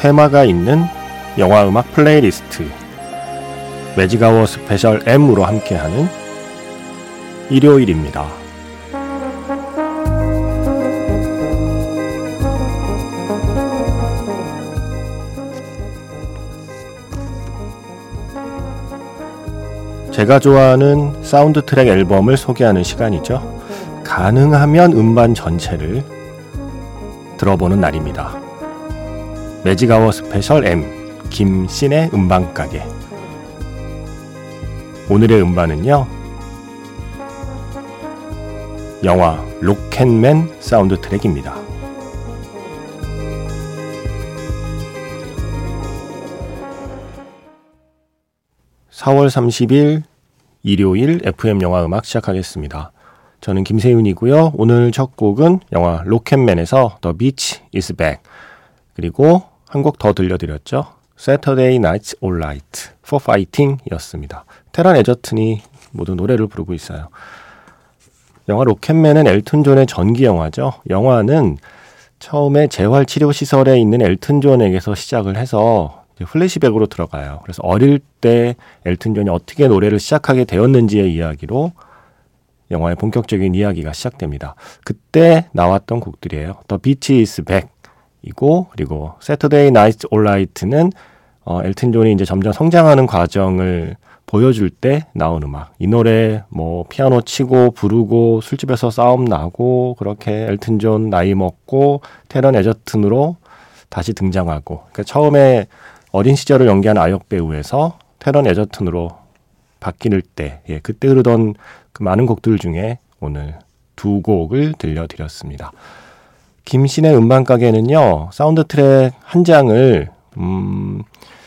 테마가 있는 영화 음악 플레이리스트 매직아워 스페셜 M으로 함께하는 일요일입니다. 제가 좋아하는 사운드 트랙 앨범을 소개하는 시간이죠. 가능하면 음반 전체를 들어보는 날입니다. 매직아워 스페셜 M 김세윤의 음반가게 오늘의 음반은요 영화 로켓맨 사운드 트랙입니다. (4월 30일) 일요일 FM 영화 음악 시작하겠습니다. 저는 김세윤이고요. 오늘 첫 곡은 영화 로켓맨에서 The Beach is Back 그리고 한 곡 더 들려드렸죠. Saturday Night Alright for Fighting 이었습니다. 테란 에저튼이 모두 노래를 부르고 있어요. 영화 로켓맨은 엘튼 존의 전기 영화죠. 영화는 처음에 재활치료 시설에 있는 엘튼 존에게서 시작을 해서 플래시백으로 들어가요. 그래서 어릴 때 엘튼 존이 어떻게 노래를 시작하게 되었는지의 이야기로 영화의 본격적인 이야기가 시작됩니다. 그때 나왔던 곡들이에요. The Bitch Is Back, 이고 그리고 Saturday Night's Alright는 어, 엘튼 존이 이제 점점 성장하는 과정을 보여줄 때 나온 음악. 이 노래 뭐 피아노 치고 부르고 술집에서 싸움 나고 그렇게 엘튼 존 나이 먹고 태런 에저튼으로 다시 등장하고. 그러니까 처음에 어린 시절을 연기한 아역 배우에서 태런 에저튼으로 바뀔 때, 예, 그때 흐르던 그 많은 곡들 중에 오늘 두 곡을 들려드렸습니다. 김세윤의 음반 가게는요, 사운드 트랙 한 장을, 음,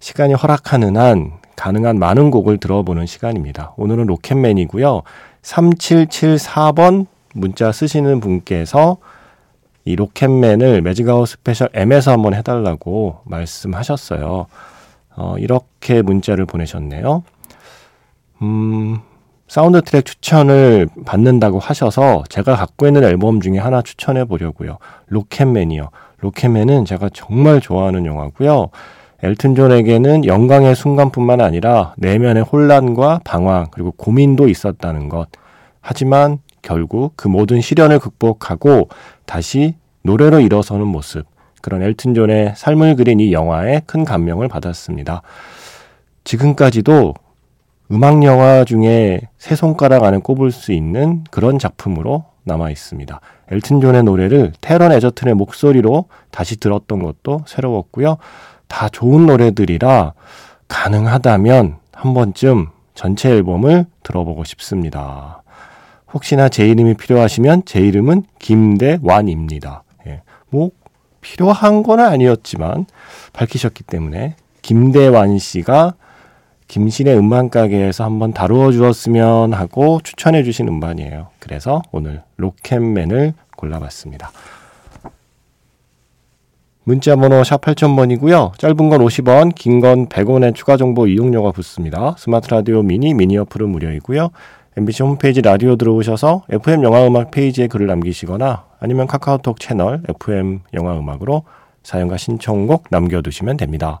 시간이 허락하는 한 가능한 많은 곡을 들어보는 시간입니다. 오늘은 로켓맨이고요. 3774번 문자 쓰시는 분께서 이 로켓맨을 매직아워 스페셜 M에서 한번 해달라고 말씀하셨어요. 어, 이렇게 문자를 보내셨네요. 음, 사운드 트랙 추천을 받는다고 하셔서 제가 갖고 있는 앨범 중에 하나 추천해 보려고요. 로켓맨이요. 로켓맨은 제가 정말 좋아하는 영화고요. 엘튼 존에게는 영광의 순간뿐만 아니라 내면의 혼란과 방황 그리고 고민도 있었다는 것. 하지만 결국 그 모든 시련을 극복하고 다시 노래로 일어서는 모습. 그런 엘튼 존의 삶을 그린 이 영화에 큰 감명을 받았습니다. 지금까지도 음악 영화 중에 세 손가락 안에 꼽을 수 있는 그런 작품으로 남아 있습니다. 엘튼 존의 노래를 테런 에저튼의 목소리로 다시 들었던 것도 새로웠고요. 다 좋은 노래들이라 가능하다면 한 번쯤 전체 앨범을 들어보고 싶습니다. 혹시나 제 이름이 필요하시면 제 이름은 김대완입니다. 예, 뭐 필요한 건 아니었지만 밝히셨기 때문에 김대완 씨가 김신의 음반 가게에서 한번 다루어 주었으면 하고 추천해 주신 음반이에요. 그래서 오늘 로켓맨을 골라봤습니다. 문자 번호 샵 8000번이고요. 짧은 건 50원, 긴 건 100원의 추가 정보 이용료가 붙습니다. 스마트 라디오 미니 미니 어플은 무료이고요. MBC 홈페이지 라디오 들어오셔서 FM 영화 음악 페이지에 글을 남기시거나 아니면 카카오톡 채널 FM 영화 음악으로 사연과 신청곡 남겨 두시면 됩니다.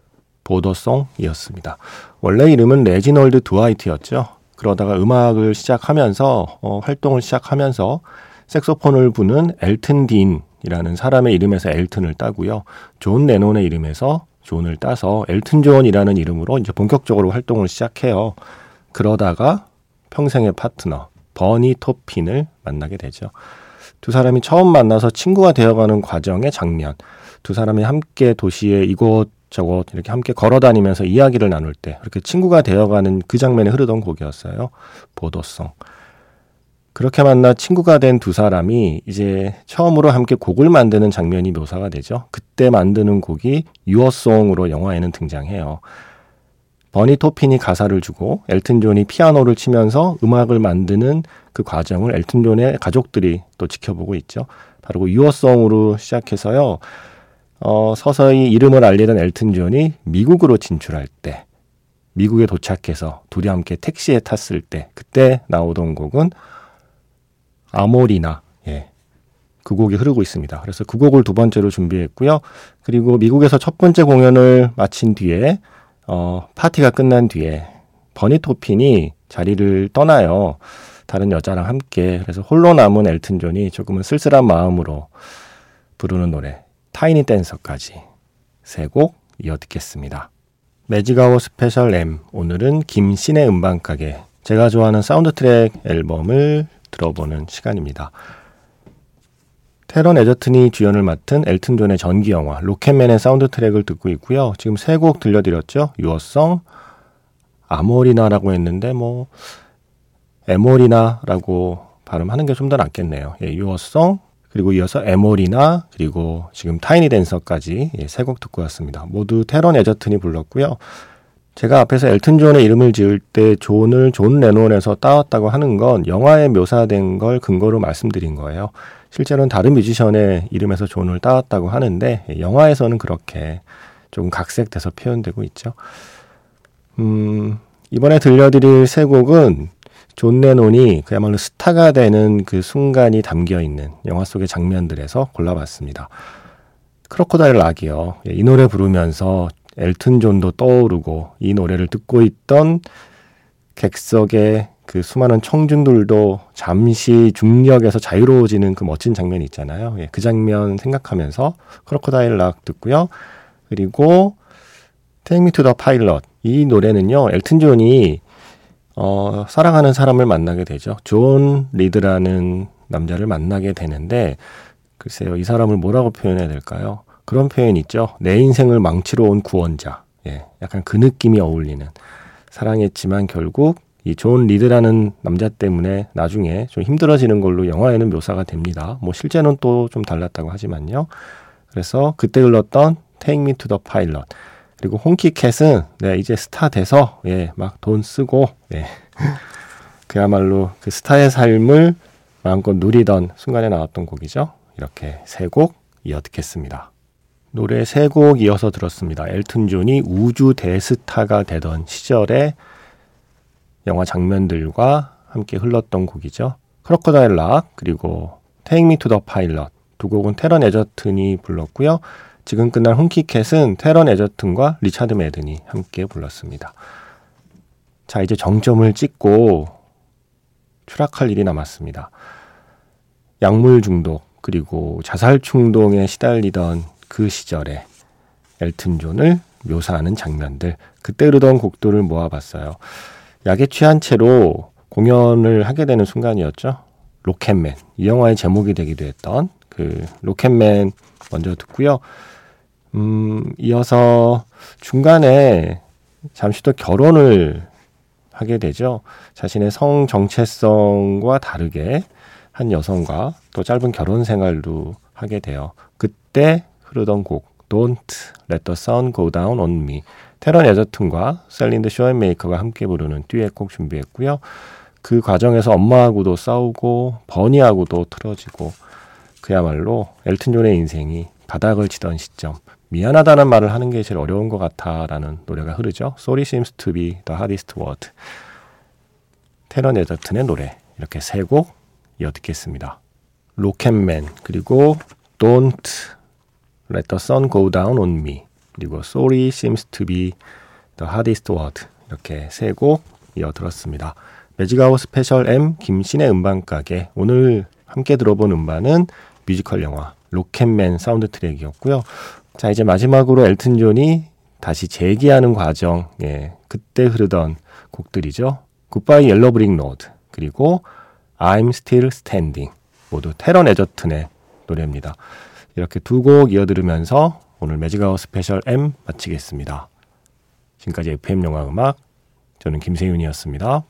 Border Song이었습니다. 원래 이름은 레지널드 드와이트였죠. 그러다가 음악을 시작하면서 어, 활동을 시작하면서 색소폰을 부는 엘튼 딘이라는 사람의 이름에서 엘튼을 따고요. 존 레논의 이름에서 존을 따서 엘튼 존이라는 이름으로 이제 본격적으로 활동을 시작해요. 그러다가 평생의 파트너 버니 토핀을 만나게 되죠. 두 사람이 처음 만나서 친구가 되어가는 과정의 장면, 두 사람이 함께 도시에 이곳 저곳 이렇게 함께 걸어 다니면서 이야기를 나눌 때 이렇게 친구가 되어가는 그 장면에 흐르던 곡이었어요. Border Song. 그렇게 만나 친구가 된 두 사람이 이제 처음으로 함께 곡을 만드는 장면이 묘사가 되죠. 그때 만드는 곡이 Your Song으로 영화에는 등장해요. 버니 토핀이 가사를 주고 엘튼 존이 피아노를 치면서 음악을 만드는 그 과정을 엘튼 존의 가족들이 또 지켜보고 있죠. 바로 그 Your Song으로 시작해서요. 어, 서서히 이름을 알리던 엘튼 존이 미국으로 진출할 때, 미국에 도착해서 둘이 함께 택시에 탔을 때, 그때 나오던 곡은 Amoreena, 예. 그 곡이 흐르고 있습니다. 그래서 그 곡을 두 번째로 준비했고요. 그리고 미국에서 첫 번째 공연을 마친 뒤에, 어, 파티가 끝난 뒤에, 버니 토핀이 자리를 떠나요. 다른 여자랑 함께. 그래서 홀로 남은 엘튼 존이 조금은 쓸쓸한 마음으로 부르는 노래. Tiny Dancer까지 세 곡 이어 듣겠습니다. 매직아워 스페셜 M 오늘은 김신의 음반가게 제가 좋아하는 사운드 트랙 앨범을 들어보는 시간입니다. 테런 에저튼이 주연을 맡은 엘튼 존의 전기 영화 Rocketman의 사운드 트랙을 듣고 있고요. 지금 세 곡 들려드렸죠. Your Song, Amoreena라고 했는데 뭐 Amoreena라고 발음하는 게 좀 더 낫겠네요. 예, Your Song, 그리고 이어서 Amoreena 그리고 지금 Tiny Dancer까지 예, 세곡 듣고 왔습니다. 모두 테런 에저튼이 불렀고요. 제가 앞에서 엘튼 존의 이름을 지을 때 존을 존 레논에서 따왔다고 하는 건 영화에 묘사된 걸 근거로 말씀드린 거예요. 실제로는 다른 뮤지션의 이름에서 존을 따왔다고 하는데 예, 영화에서는 그렇게 조금 각색돼서 표현되고 있죠. 음, 이번에 들려드릴 세 곡은 존 레논이 그야말로 스타가 되는 그 순간이 담겨 있는 영화 속의 장면들에서 골라봤습니다. Crocodile Rock이요. 예, 이 노래 부르면서 엘튼 존도 떠오르고 이 노래를 듣고 있던 객석의 그 수많은 청중들도 잠시 중력에서 자유로워지는 그 멋진 장면이 있잖아요. 예, 그 장면 생각하면서 Crocodile Rock 듣고요. 그리고 to the Pilot 이 노래는요. 엘튼 존이 어, 사랑하는 사람을 만나게 되죠. 존 리드라는 남자를 만나게 되는데, 글쎄요, 이 사람을 뭐라고 표현해야 될까요? 그런 표현 있죠. 내 인생을 망치러 온 구원자. 예, 약간 그 느낌이 어울리는. 사랑했지만 결국 이 존 리드라는 남자 때문에 나중에 좀 힘들어지는 걸로 영화에는 묘사가 됩니다. 뭐 실제는 또 좀 달랐다고 하지만요. 그래서 그때 흘렀던 Take Me to the Pilot. 그리고 Honky Cat은 네, 이제 스타 돼서 예, 막 돈 쓰고 예. 그야말로 그 스타의 삶을 마음껏 누리던 순간에 나왔던 곡이죠. 이렇게 세 곡 이어 듣겠습니다. 노래 세 곡 이어서 들었습니다. 엘튼 존이 우주 대스타가 되던 시절의 영화 장면들과 함께 흘렀던 곡이죠. Crocodile Rock 그리고 Me to the Pilot 두 곡은 테런 에저튼이 불렀고요. 지금 끝난 Honky Cat은 테런 에저튼과 리차드 매든이 함께 불렀습니다. 자, 이제 정점을 찍고 추락할 일이 남았습니다. 약물 중독, 그리고 자살 충동에 시달리던 그 시절에 엘튼 존을 묘사하는 장면들, 그때 흐르던 곡들을 모아봤어요. 약에 취한 채로 공연을 하게 되는 순간이었죠. 로켓맨. 이 영화의 제목이 되기도 했던 그 로켓맨 먼저 듣고요. 음, 이어서 중간에 잠시 또 결혼을 하게 되죠. 자신의 성 정체성과 다르게 한 여성과 또 짧은 결혼 생활도 하게 돼요. 그때 흐르던 곡 Don't Let the Sun Go Down on Me 테런 에저튼과 셀린드 쇼앤메이커가 함께 부르는 듀엣곡 준비했고요. 그 과정에서 엄마하고도 싸우고 버니하고도 틀어지고 그야말로 엘튼 존의 인생이 바닥을 치던 시점 미안하다는 말을 하는 게 제일 어려운 것 같아라는 노래가 흐르죠. Sorry seems to be the hardest word. 테런 에저튼의 노래 이렇게 세 곡 이어 듣겠습니다. Rocket Man 그리고 Don't Let the Sun Go Down on Me 그리고 Sorry Seems to be the hardest word 이렇게 세 곡 이어 들었습니다. 매직아웃 스페셜 M 김신의 음반가게 오늘 함께 들어본 음반은 뮤지컬 영화 Rocketman 사운드 트랙이었고요. 자 이제 마지막으로 엘튼 존이 다시 재기하는 과정, 예, 그때 흐르던 곡들이죠. Goodbye Yellow Brick Road 그리고 I'm Still Standing 모두 테런 에저튼의 노래입니다. 이렇게 두 곡 이어 들으면서 오늘 매직아웃 스페셜 M 마치겠습니다. 지금까지 FM 영화 음악 저는 김세윤이었습니다.